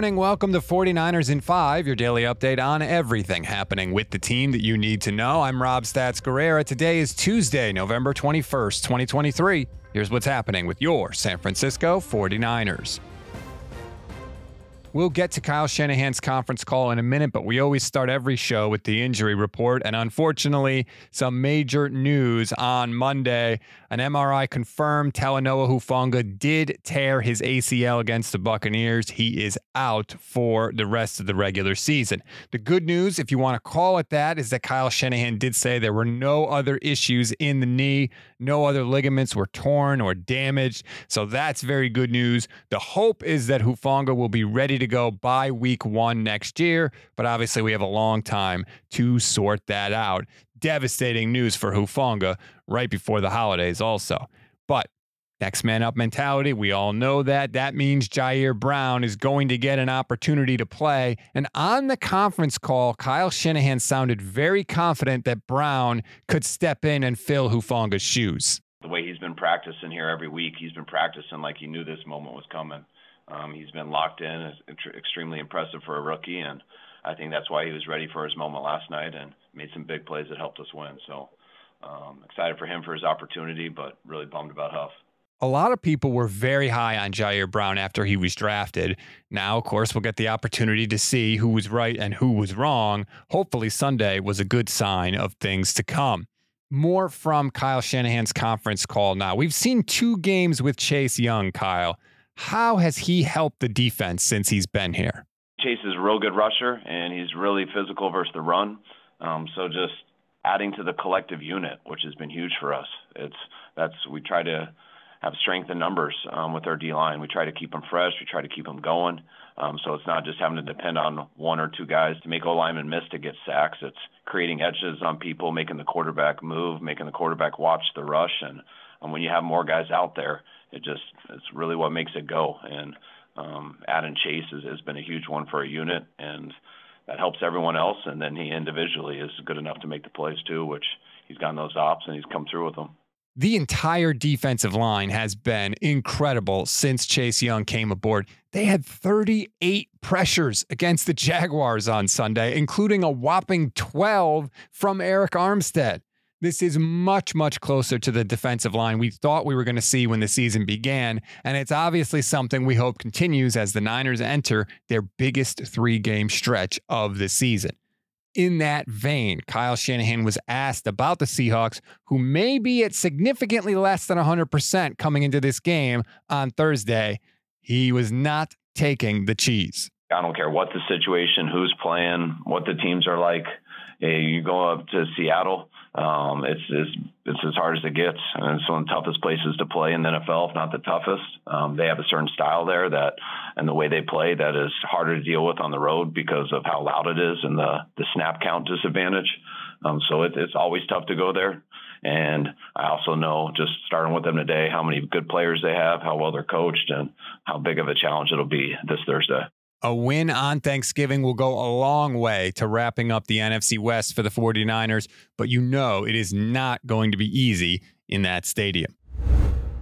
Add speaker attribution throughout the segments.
Speaker 1: morning. Welcome to 49ers in 5, your daily update on everything happening with the team that you need to know. I'm Rob Stats Guerrera. Today is Tuesday, November 21st, 2023. Here's what's happening with your San Francisco 49ers. We'll get to Kyle Shanahan's conference call in a minute, but we always start every show with the injury report. And unfortunately, some major news on Monday. An MRI confirmed Talanoa Hufanga did tear his ACL against the Buccaneers. He is out for the rest of the regular season. The good news, if you want to call it that, is that Kyle Shanahan did say there were no other issues in the knee, no other ligaments were torn or damaged. So that's very good news. The hope is that Hufanga will be ready to go by week one next year, but obviously we have a long time to sort that out. Devastating news for Hufanga right before the holidays, also. But next man up mentality, we all know that. That means Ji'Ayir Brown is going to get an opportunity to play. And on the conference call, Kyle Shanahan sounded very confident that Brown could step in and fill Hufanga's shoes.
Speaker 2: The way he's been practicing here every week, he's been practicing like he knew this moment was coming. Um, he's been locked in, extremely impressive for a rookie, and I think that's why he was ready for his moment last night and made some big plays that helped us win. So um, excited for him for his opportunity, but really bummed about Huff.
Speaker 1: A lot of people were very high on Ji'Ayir Brown after he was drafted. Now, of course, we'll get the opportunity to see who was right and who was wrong. Hopefully, Sunday was a good sign of things to come. More from Kyle Shanahan's conference call now. We've seen two games with Chase Young, Kyle. How has he helped the defense since he's been here?
Speaker 2: Chase is a real good rusher, and he's really physical versus the run. Um, so just adding to the collective unit, which has been huge for us. It's that's we try to have strength in numbers um, with our D line. We try to keep them fresh. We try to keep them going. Um, so it's not just having to depend on one or two guys to make O linemen miss to get sacks. It's creating edges on people, making the quarterback move, making the quarterback watch the rush, and when you have more guys out there, it just it's really what makes it go. And um, Adam Chase has, has been a huge one for a unit, and that helps everyone else. And then he individually is good enough to make the plays too, which he's gotten those ops and he's come through with them.
Speaker 1: The entire defensive line has been incredible since Chase Young came aboard. They had 38 pressures against the Jaguars on Sunday, including a whopping 12 from Arik Armstead. This is much, much closer to the defensive line we thought we were going to see when the season began. And it's obviously something we hope continues as the Niners enter their biggest three game stretch of the season. In that vein, Kyle Shanahan was asked about the Seahawks, who may be at significantly less than 100% coming into this game on Thursday. He was not taking the cheese.
Speaker 2: I don't care what the situation, who's playing, what the teams are like. You go up to Seattle, um, it's, it's it's as hard as it gets, and it's one of the toughest places to play in the NFL, if not the toughest. Um, they have a certain style there that, and the way they play, that is harder to deal with on the road because of how loud it is and the the snap count disadvantage. Um, so it, it's always tough to go there. And I also know, just starting with them today, how many good players they have, how well they're coached, and how big of a challenge it'll be this Thursday.
Speaker 1: A win on Thanksgiving will go a long way to wrapping up the NFC West for the 49ers, but you know it is not going to be easy in that stadium.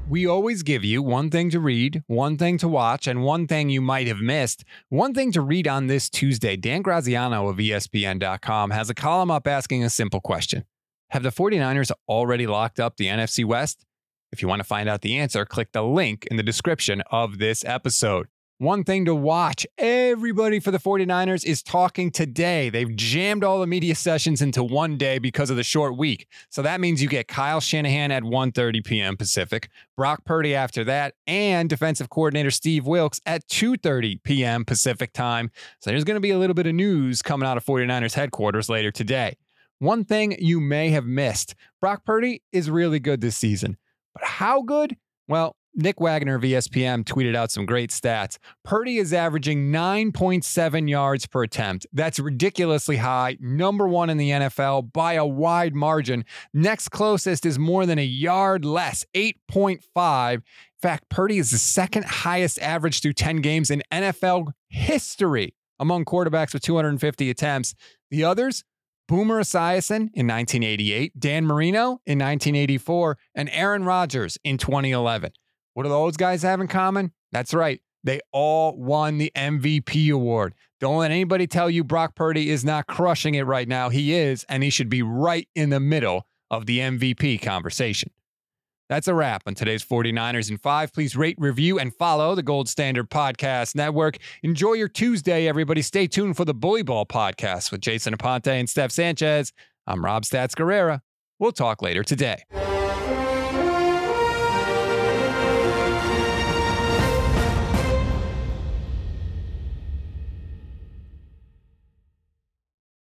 Speaker 1: We always give you one thing to read, one thing to watch, and one thing you might have missed. One thing to read on this Tuesday Dan Graziano of ESPN.com has a column up asking a simple question Have the 49ers already locked up the NFC West? If you want to find out the answer, click the link in the description of this episode. One thing to watch everybody for the 49ers is talking today. They've jammed all the media sessions into one day because of the short week. So that means you get Kyle Shanahan at 1:30 p.m. Pacific, Brock Purdy after that, and defensive coordinator Steve Wilks at 2:30 p.m. Pacific time. So there's going to be a little bit of news coming out of 49ers headquarters later today. One thing you may have missed, Brock Purdy is really good this season. But how good? Well, Nick Wagoner of ESPN tweeted out some great stats. Purdy is averaging 9.7 yards per attempt. That's ridiculously high. Number one in the NFL by a wide margin. Next closest is more than a yard less, 8.5. In fact, Purdy is the second highest average through 10 games in NFL history among quarterbacks with 250 attempts. The others, Boomer Esiason in 1988, Dan Marino in 1984, and Aaron Rodgers in 2011. What do those guys have in common? That's right. They all won the MVP award. Don't let anybody tell you Brock Purdy is not crushing it right now. He is, and he should be right in the middle of the MVP conversation. That's a wrap on today's 49ers in 5. Please rate, review, and follow the Gold Standard Podcast Network. Enjoy your Tuesday, everybody. Stay tuned for the Bully Ball podcast with Jason Aponte and Steph Sanchez. I'm Rob Stats Guerrera. We'll talk later today.